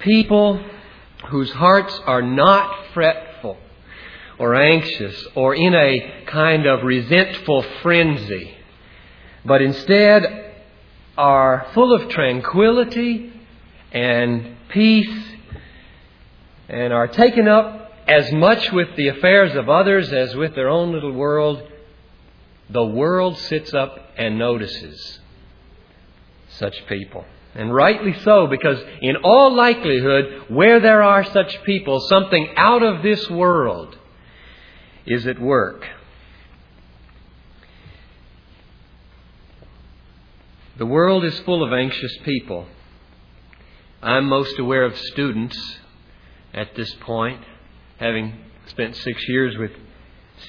People whose hearts are not fretful or anxious or in a kind of resentful frenzy, but instead are full of tranquility and peace and are taken up as much with the affairs of others as with their own little world, the world sits up and notices such people. And rightly so, because in all likelihood, where there are such people, something out of this world is at work. The world is full of anxious people. I'm most aware of students at this point, having spent six years with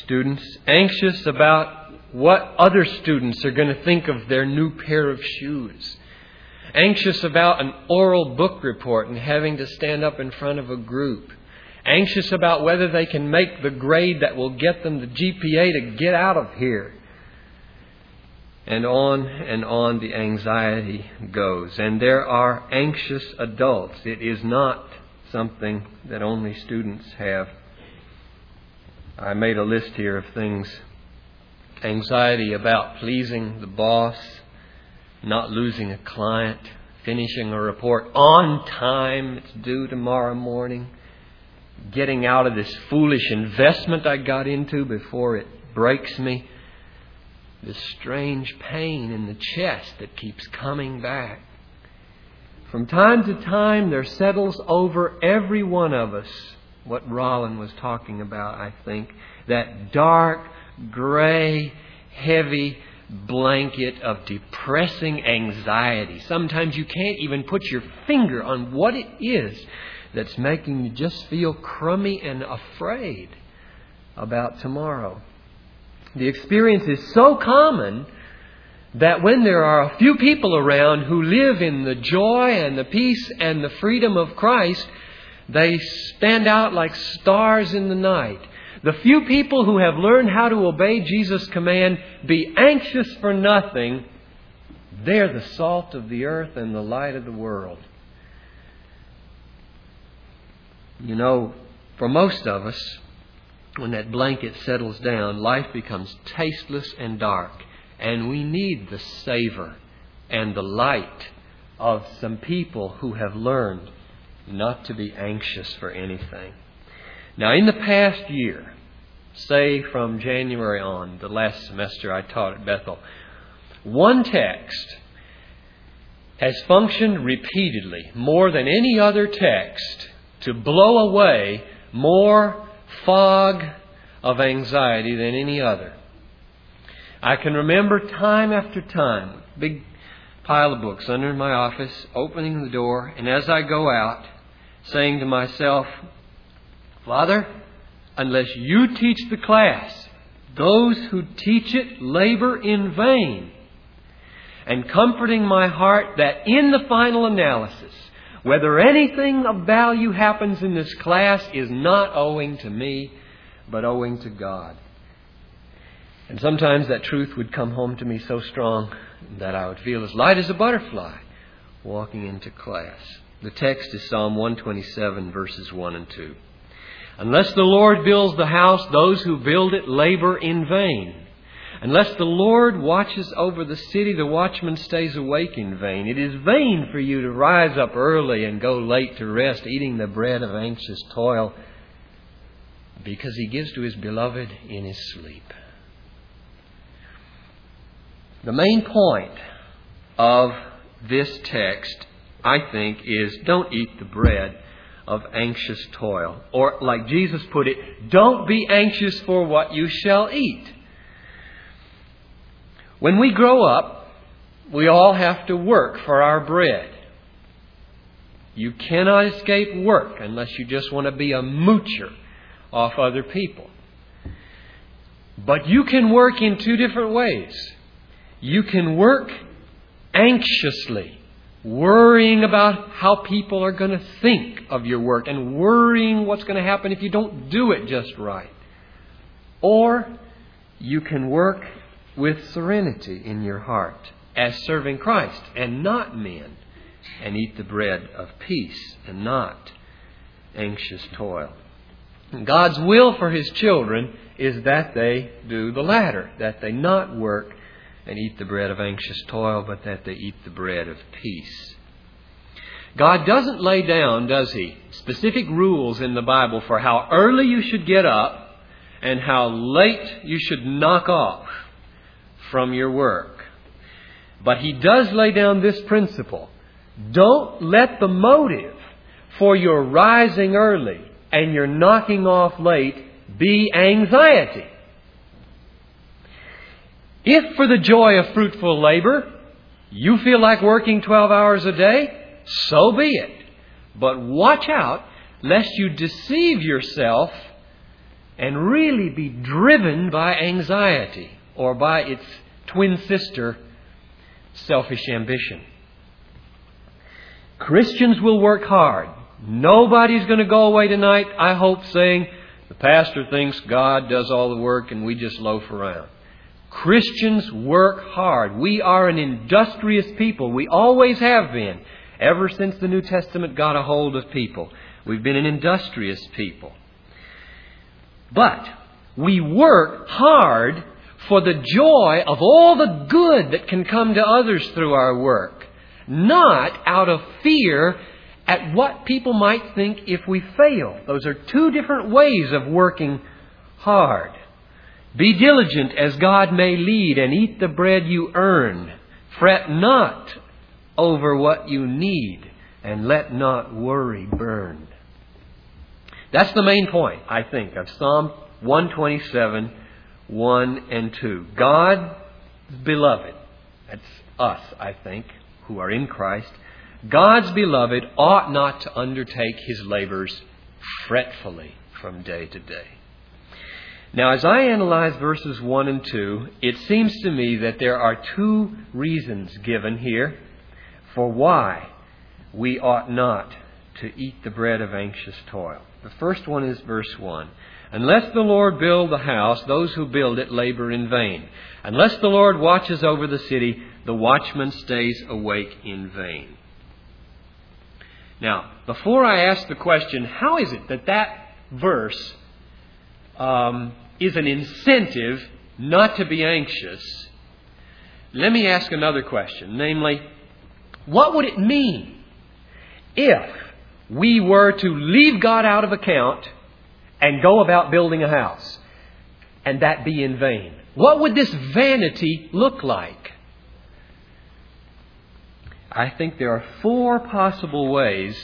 students, anxious about what other students are going to think of their new pair of shoes anxious about an oral book report and having to stand up in front of a group, anxious about whether they can make the grade that will get them the GPA to get out of here. And on and on the anxiety goes. And there are anxious adults. It is not something that only students have. I made a list here of things anxiety about pleasing the boss, not losing a client, finishing a report on time, it's due tomorrow morning, getting out of this foolish investment I got into before it breaks me, this strange pain in the chest that keeps coming back. From time to time, there settles over every one of us what Rollin was talking about, I think. That dark, gray, heavy blanket of depressing anxiety. Sometimes you can't even put your finger on what it is that's making you just feel crummy and afraid about tomorrow. The experience is so common that when there are a few people around who live in the joy and the peace and the freedom of Christ, they stand out like stars in the night. The few people who have learned how to obey Jesus' command, be anxious for nothing, they're the salt of the earth and the light of the world. You know, for most of us, when that blanket settles down, life becomes tasteless and dark, and we need the savor and the light of some people who have learned not to be anxious for anything. Now, in the past year, say from January on, the last semester I taught at Bethel, one text has functioned repeatedly, more than any other text, to blow away more fog of anxiety than any other. I can remember time after time, big pile of books under my office, opening the door, and as I go out, saying to myself, Father, unless you teach the class, those who teach it labor in vain. And comforting my heart that in the final analysis, whether anything of value happens in this class is not owing to me, but owing to God. And sometimes that truth would come home to me so strong that I would feel as light as a butterfly walking into class. The text is Psalm 127, verses 1 and 2. Unless the Lord builds the house, those who build it labor in vain. Unless the Lord watches over the city, the watchman stays awake in vain. It is vain for you to rise up early and go late to rest, eating the bread of anxious toil, because he gives to his beloved in his sleep. The main point of this text, I think, is don't eat the bread of anxious toil. Or, like Jesus put it, don't be anxious for what you shall eat. When we grow up, we all have to work for our bread. You cannot escape work unless you just want to be a moocher off other people. But you can work in two different ways. You can work anxiously worrying about how people are going to think of your work and worrying what's going to happen if you don't do it just right. Or you can work with serenity in your heart as serving Christ and not men and eat the bread of peace and not anxious toil. God's will for His children is that they do the latter, that they not work and eat the bread of anxious toil, but that they eat the bread of peace. God doesn't lay down, does He, specific rules in the Bible for how early you should get up and how late you should knock off from your work. But He does lay down this principle. Don't let the motive for your rising early and your knocking off late be anxiety. If for the joy of fruitful labor you feel like working 12 hours a day, so be it. But watch out lest you deceive yourself and really be driven by anxiety or by its twin sister, selfish ambition. Christians will work hard. Nobody's going to go away tonight, I hope, saying, the pastor thinks God does all the work and we just loaf around. Christians work hard. We are an industrious people. We always have been. Ever since the New Testament got a hold of people, we've been an industrious people. But we work hard for the joy of all the good that can come to others through our work, not out of fear at what people might think if we fail. Those are two different ways of working hard. Be diligent as God may lead, and eat the bread you earn. Fret not over what you need, and let not worry burn. That's the main point, I think, of Psalm 127, 1 and 2. God, beloved, that's us, I think, who are in Christ, God's beloved ought not to undertake his labors fretfully from day to day. Now, as I analyze verses 1 and 2, it seems to me that there are two reasons given here for why we ought not to eat the bread of anxious toil. The first one is verse 1. Unless the Lord build the house, those who build it labor in vain. Unless the Lord watches over the city, the watchman stays awake in vain. Now, before I ask the question, how is it that that verse um, is an incentive not to be anxious, let me ask another question. Namely, what would it mean if we were to leave God out of account and go about building a house and that be in vain? What would this vanity look like? I think there are four possible ways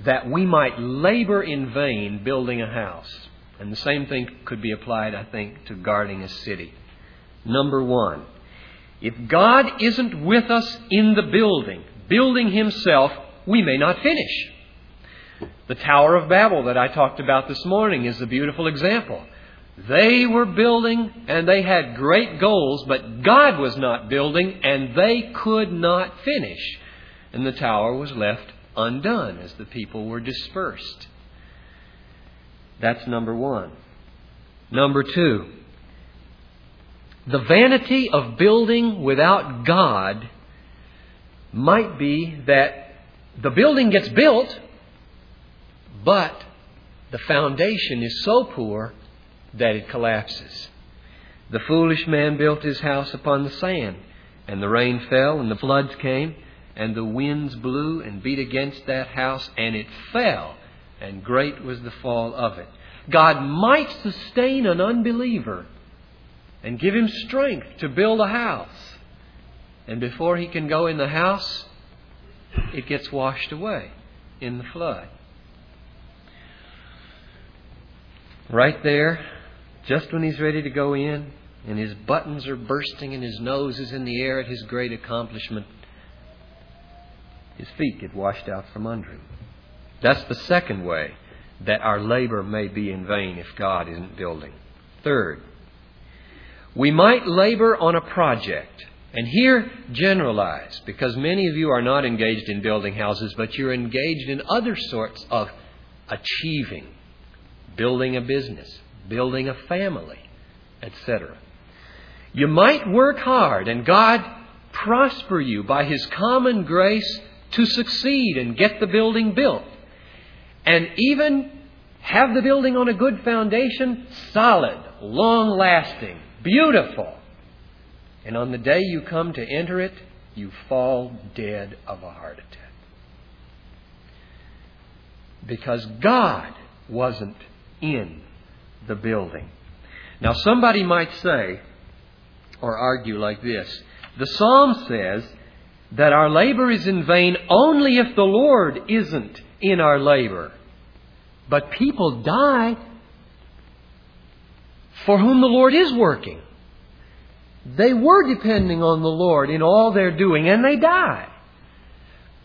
that we might labor in vain building a house. And the same thing could be applied, I think, to guarding a city. Number one, if God isn't with us in the building, building Himself, we may not finish. The Tower of Babel that I talked about this morning is a beautiful example. They were building and they had great goals, but God was not building and they could not finish. And the tower was left undone as the people were dispersed. That's number one. Number two, the vanity of building without God might be that the building gets built, but the foundation is so poor that it collapses. The foolish man built his house upon the sand, and the rain fell, and the floods came, and the winds blew and beat against that house, and it fell, and great was the fall of it. God might sustain an unbeliever and give him strength to build a house. And before he can go in the house, it gets washed away in the flood. Right there, just when he's ready to go in, and his buttons are bursting and his nose is in the air at his great accomplishment, his feet get washed out from under him. That's the second way that our labor may be in vain if God isn't building. Third, we might labor on a project. And here, generalize, because many of you are not engaged in building houses, but you're engaged in other sorts of achieving, building a business, building a family, etc. You might work hard and God prosper you by His common grace to succeed and get the building built. And even have the building on a good foundation, solid, long lasting, beautiful. And on the day you come to enter it, you fall dead of a heart attack. Because God wasn't in the building. Now, somebody might say, or argue like this the psalm says that our labor is in vain only if the Lord isn't in our labor. But people die for whom the Lord is working. They were depending on the Lord in all they're doing, and they die.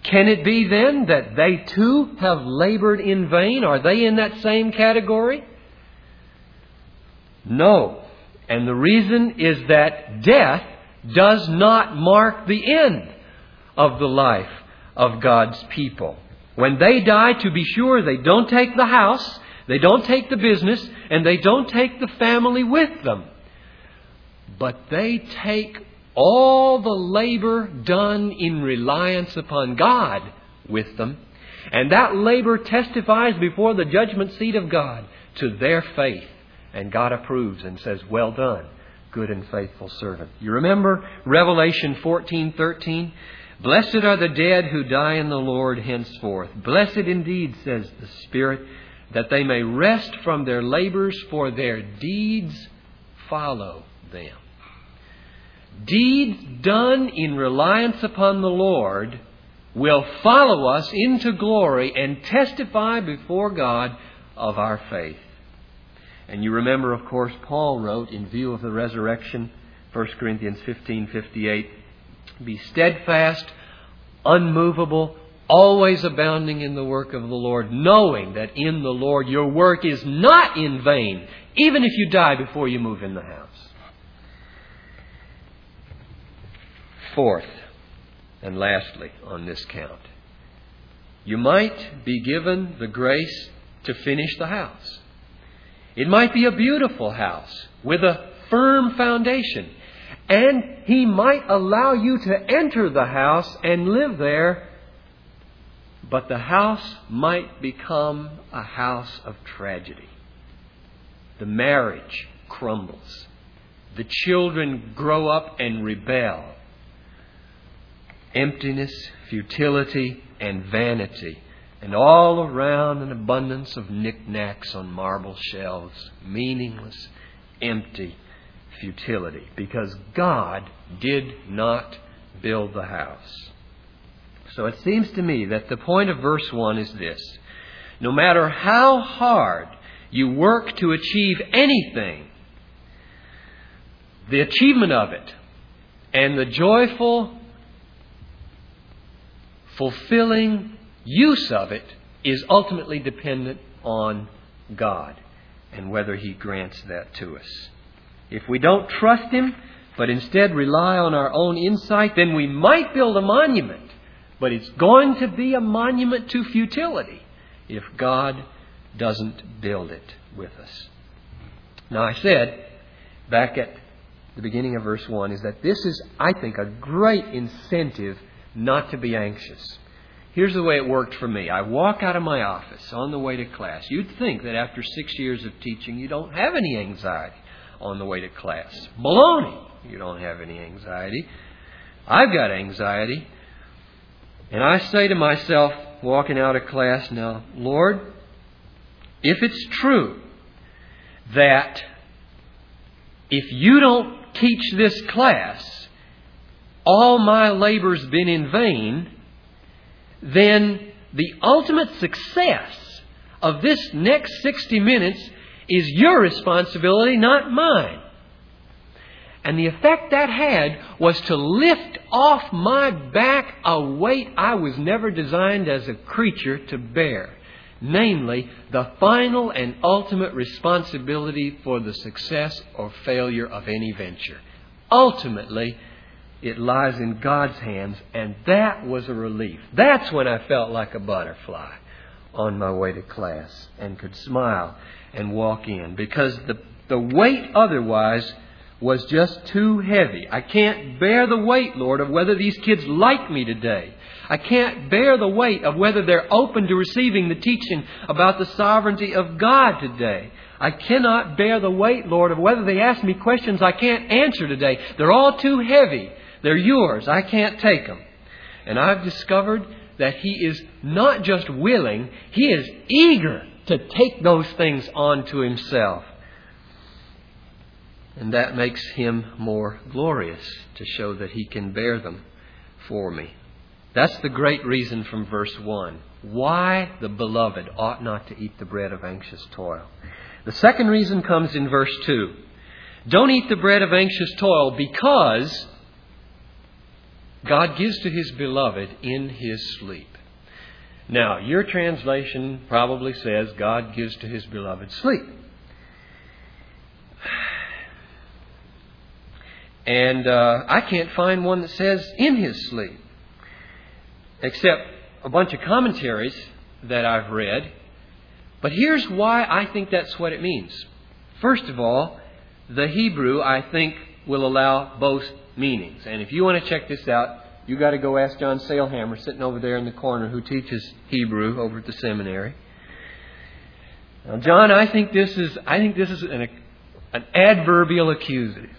Can it be then that they too have labored in vain? Are they in that same category? No. And the reason is that death does not mark the end of the life of God's people. When they die, to be sure, they don't take the house, they don't take the business, and they don't take the family with them. But they take all the labor done in reliance upon God with them. And that labor testifies before the judgment seat of God to their faith. And God approves and says, Well done, good and faithful servant. You remember Revelation 14:13? Blessed are the dead who die in the Lord henceforth. Blessed indeed, says the Spirit, that they may rest from their labors, for their deeds follow them. Deeds done in reliance upon the Lord will follow us into glory and testify before God of our faith. And you remember, of course, Paul wrote in view of the resurrection, 1 Corinthians 15:58, "Be steadfast, unmovable, always abounding in the work of the Lord, knowing that in the Lord your work is not in vain, even if you die before you move in the house." Fourth, and lastly, on this count, you might be given the grace to finish the house. It might be a beautiful house with a firm foundation. And He might allow you to enter the house and live there, but the house might become a house of tragedy. The marriage crumbles. The children grow up and rebel. Emptiness, futility, and vanity and all around an abundance of knickknacks on marble shelves, meaningless, empty futility, because God did not build the house. So it seems to me that the point of verse 1 is this no matter how hard you work to achieve anything, the achievement of it and the joyful, fulfilling use of it is ultimately dependent on God and whether He grants that to us. If we don't trust Him, but instead rely on our own insight, then we might build a monument, but it's going to be a monument to futility if God doesn't build it with us. Now, I said back at the beginning of verse 1 is that this is, I think, a great incentive not to be anxious. Here's the way it worked for me. I walk out of my office on the way to class. You'd think that after six years of teaching, you don't have any anxiety on the way to class. Baloney! You don't have any anxiety. I've got anxiety. And I say to myself, walking out of class now, Lord, if it's true that if you don't teach this class, all my labor's been in vain, then the ultimate success of this next 60 minutes is your responsibility, not mine. And the effect that had was to lift off my back a weight I was never designed as a creature to bear. Namely, the final and ultimate responsibility for the success or failure of any venture. Ultimately, it lies in God's hands, and that was a relief. That's when I felt like a butterfly on my way to class and could smile and walk in because the, the weight otherwise was just too heavy. I can't bear the weight, Lord, of whether these kids like me today. I can't bear the weight of whether they're open to receiving the teaching about the sovereignty of God today. I cannot bear the weight, Lord, of whether they ask me questions I can't answer today. They're all too heavy. They're yours. I can't take them. And I've discovered that He is not just willing, He is eager to take those things onto Himself. And that makes Him more glorious to show that He can bear them for me. That's the great reason from verse 1. Why the beloved ought not to eat the bread of anxious toil. The second reason comes in verse 2. Don't eat the bread of anxious toil because God gives to His beloved in His sleep. Now, your translation probably says God gives to His beloved sleep. And uh, I can't find one that says in His sleep, except a bunch of commentaries that I've read. But here's why I think that's what it means. First of all, the Hebrew, I think, will allow both meanings. And if you want to check this out, you got to go ask John Sailhamer, sitting over there in the corner, who teaches Hebrew over at the seminary. Now, John, I think this is I think this is an, an adverbial accusative.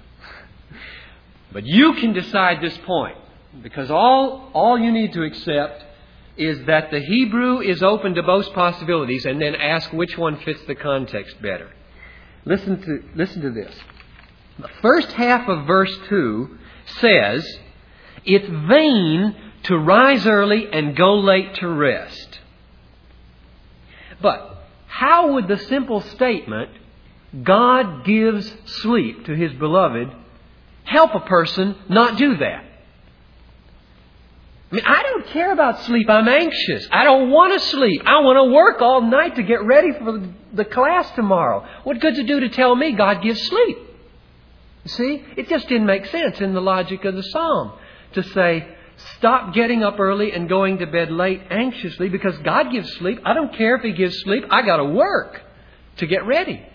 But you can decide this point because all all you need to accept is that the Hebrew is open to both possibilities, and then ask which one fits the context better. Listen to listen to this. The first half of verse two says it's vain to rise early and go late to rest. But how would the simple statement, God gives sleep to his beloved, help a person not do that? I mean, I don't care about sleep. I'm anxious. I don't want to sleep. I want to work all night to get ready for the class tomorrow. What good it do to tell me God gives sleep? See? It just didn't make sense in the logic of the psalm to say, stop getting up early and going to bed late anxiously because God gives sleep. I don't care if He gives sleep. I got to work to get ready.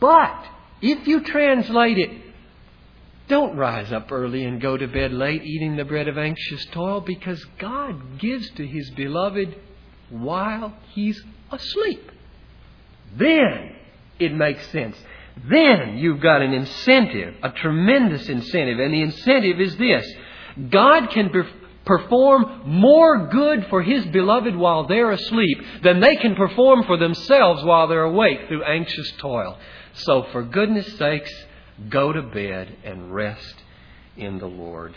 But if you translate it, don't rise up early and go to bed late eating the bread of anxious toil because God gives to His beloved while He's asleep. Then it makes sense. Then you've got an incentive, a tremendous incentive, and the incentive is this God can perform more good for His beloved while they're asleep than they can perform for themselves while they're awake through anxious toil. So, for goodness sakes, go to bed and rest in the Lord.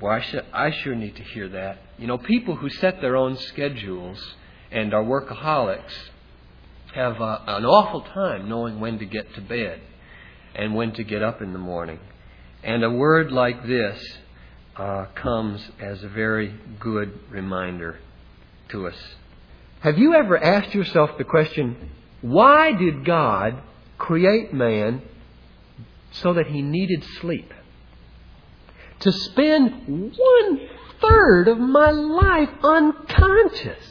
Boy, I, should, I sure need to hear that. You know, people who set their own schedules and are workaholics have uh, an awful time knowing when to get to bed and when to get up in the morning. And a word like this uh, comes as a very good reminder to us. Have you ever asked yourself the question, why did God create man so that he needed sleep? To spend one third of my life unconscious.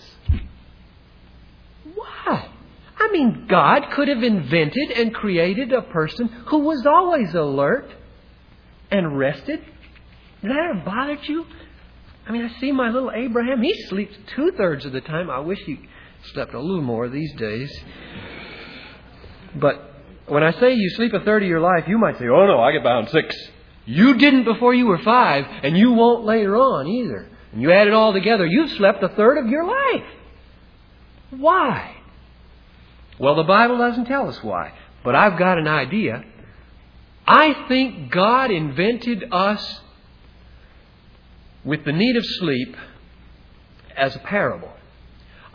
Why? I mean, God could have invented and created a person who was always alert and rested? Did that ever bother you? I mean, I see my little Abraham. He sleeps two thirds of the time. I wish he slept a little more these days. But when I say you sleep a third of your life, you might say, oh no, I get on six. You didn't before you were five, and you won't later on either. And you add it all together, you've slept a third of your life. Why? Well, the Bible doesn't tell us why. But I've got an idea. I think God invented us with the need of sleep as a parable.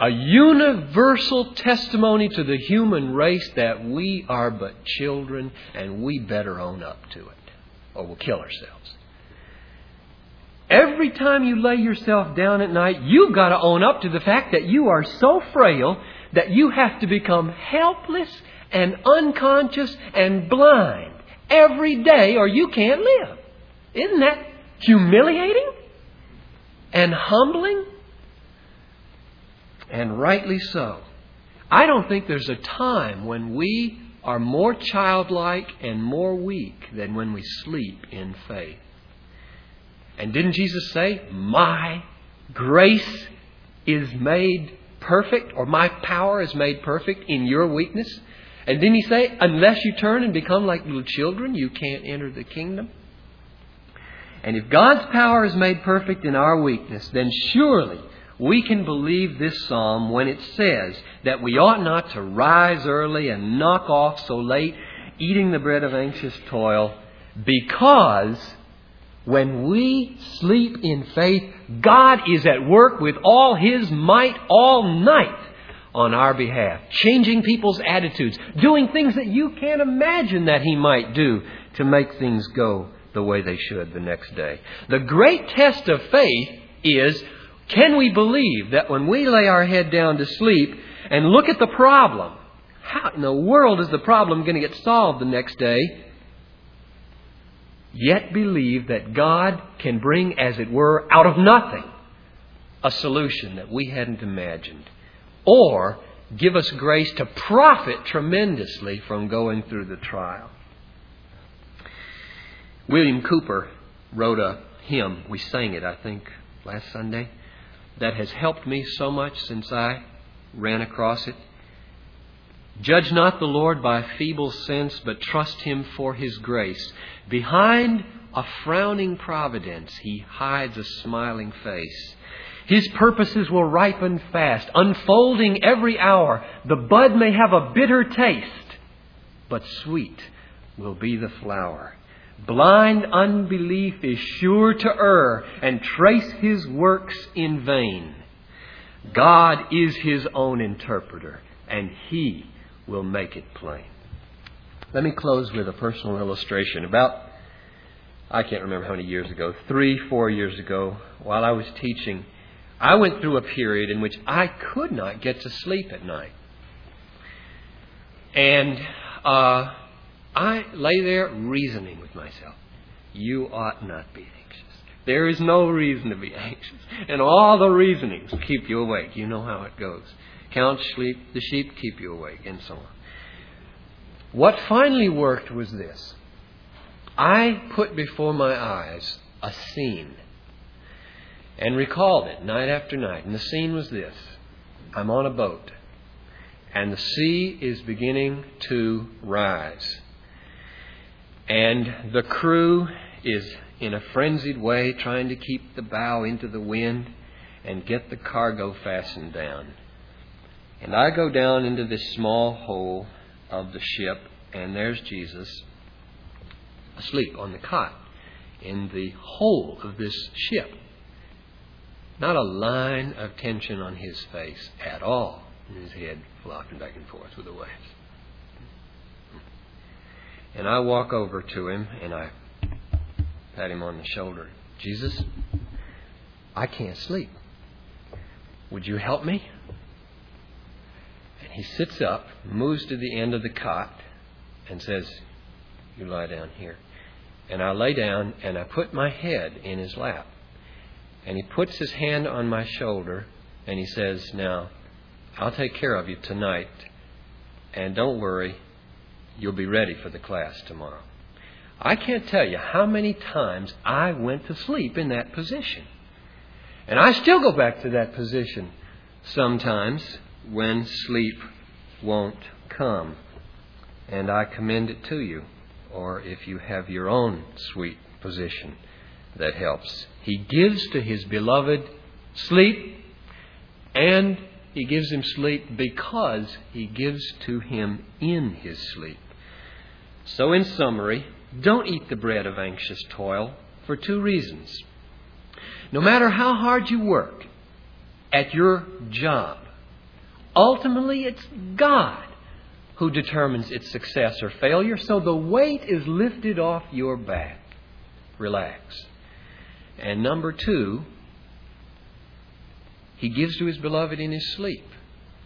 A universal testimony to the human race that we are but children and we better own up to it or we'll kill ourselves. Every time you lay yourself down at night, you've got to own up to the fact that you are so frail that you have to become helpless and unconscious and blind every day or you can't live. Isn't that humiliating and humbling? And rightly so. I don't think there's a time when we are more childlike and more weak than when we sleep in faith. And didn't Jesus say, My grace is made perfect, or my power is made perfect in your weakness? And didn't he say, Unless you turn and become like little children, you can't enter the kingdom? And if God's power is made perfect in our weakness, then surely we can believe this psalm when it says that we ought not to rise early and knock off so late, eating the bread of anxious toil, because when we sleep in faith, God is at work with all His might all night on our behalf, changing people's attitudes, doing things that you can't imagine that He might do to make things go the way they should the next day. The great test of faith is can we believe that when we lay our head down to sleep and look at the problem, how in the world is the problem going to get solved the next day? Yet believe that God can bring, as it were, out of nothing a solution that we hadn't imagined. Or give us grace to profit tremendously from going through the trial. William Cowper wrote a hymn. We sang it, I think, last Sunday that has helped me so much since I ran across it. Judge not the Lord by feeble sense, but trust Him for His grace. Behind a frowning providence, He hides a smiling face. His purposes will ripen fast, unfolding every hour. The bud may have a bitter taste, but sweet will be the flower. Blind unbelief is sure to err and trace his works in vain. God is his own interpreter, and he will make it plain. Let me close with a personal illustration. About, I can't remember how many years ago, three, four years ago, while I was teaching, I went through a period in which I could not get to sleep at night. And uh, I lay there reasoning with myself. You ought not be anxious. There is no reason to be anxious. And all the reasonings keep you awake. You know how it goes. Count sleep, the sheep keep you awake, and so on. What finally worked was this. I put before my eyes a scene and recalled it night after night. And the scene was this I'm on a boat, and the sea is beginning to rise. And the crew is in a frenzied way trying to keep the bow into the wind and get the cargo fastened down. And I go down into this small hole of the ship, and there's Jesus asleep on the cot in the hole of this ship. Not a line of tension on his face at all, his head flopping back and forth with the waves. And I walk over to him and I pat him on the shoulder. Jesus, I can't sleep. Would you help me? He sits up, moves to the end of the cot, and says, You lie down here. And I lay down and I put my head in his lap. And he puts his hand on my shoulder and he says, Now, I'll take care of you tonight. And don't worry, you'll be ready for the class tomorrow. I can't tell you how many times I went to sleep in that position. And I still go back to that position sometimes when sleep won't come. And I commend it to you, or if you have your own sweet position that helps. He gives to his beloved sleep, and he gives him sleep because he gives to him in his sleep. So, in summary, don't eat the bread of anxious toil for two reasons. No matter how hard you work at your job, ultimately it's God who determines its success or failure, so the weight is lifted off your back. Relax. And number two, He gives to His beloved in His sleep.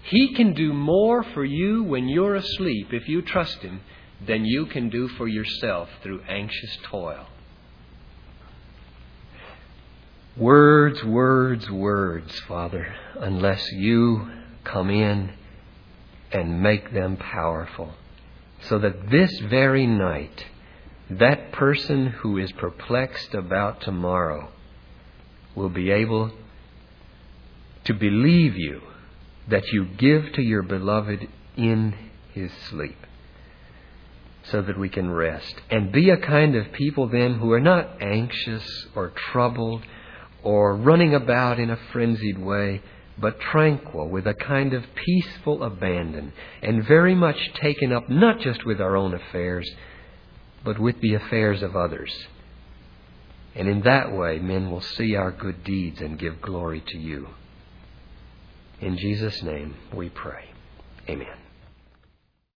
He can do more for you when you're asleep if you trust Him than you can do for yourself through anxious toil. Words, words, words, Father, unless you come in and make them powerful. so that this very night, that person who is perplexed about tomorrow will be able to believe you that you give to your beloved in his sleep so that we can rest and be a kind of people then who are not anxious or troubled or running about in a frenzied way, but tranquil with a kind of peaceful abandon and very much taken up not just with our own affairs, but with the affairs of others. And in that way, men will see our good deeds and give glory to you. In Jesus' name we pray. Amen.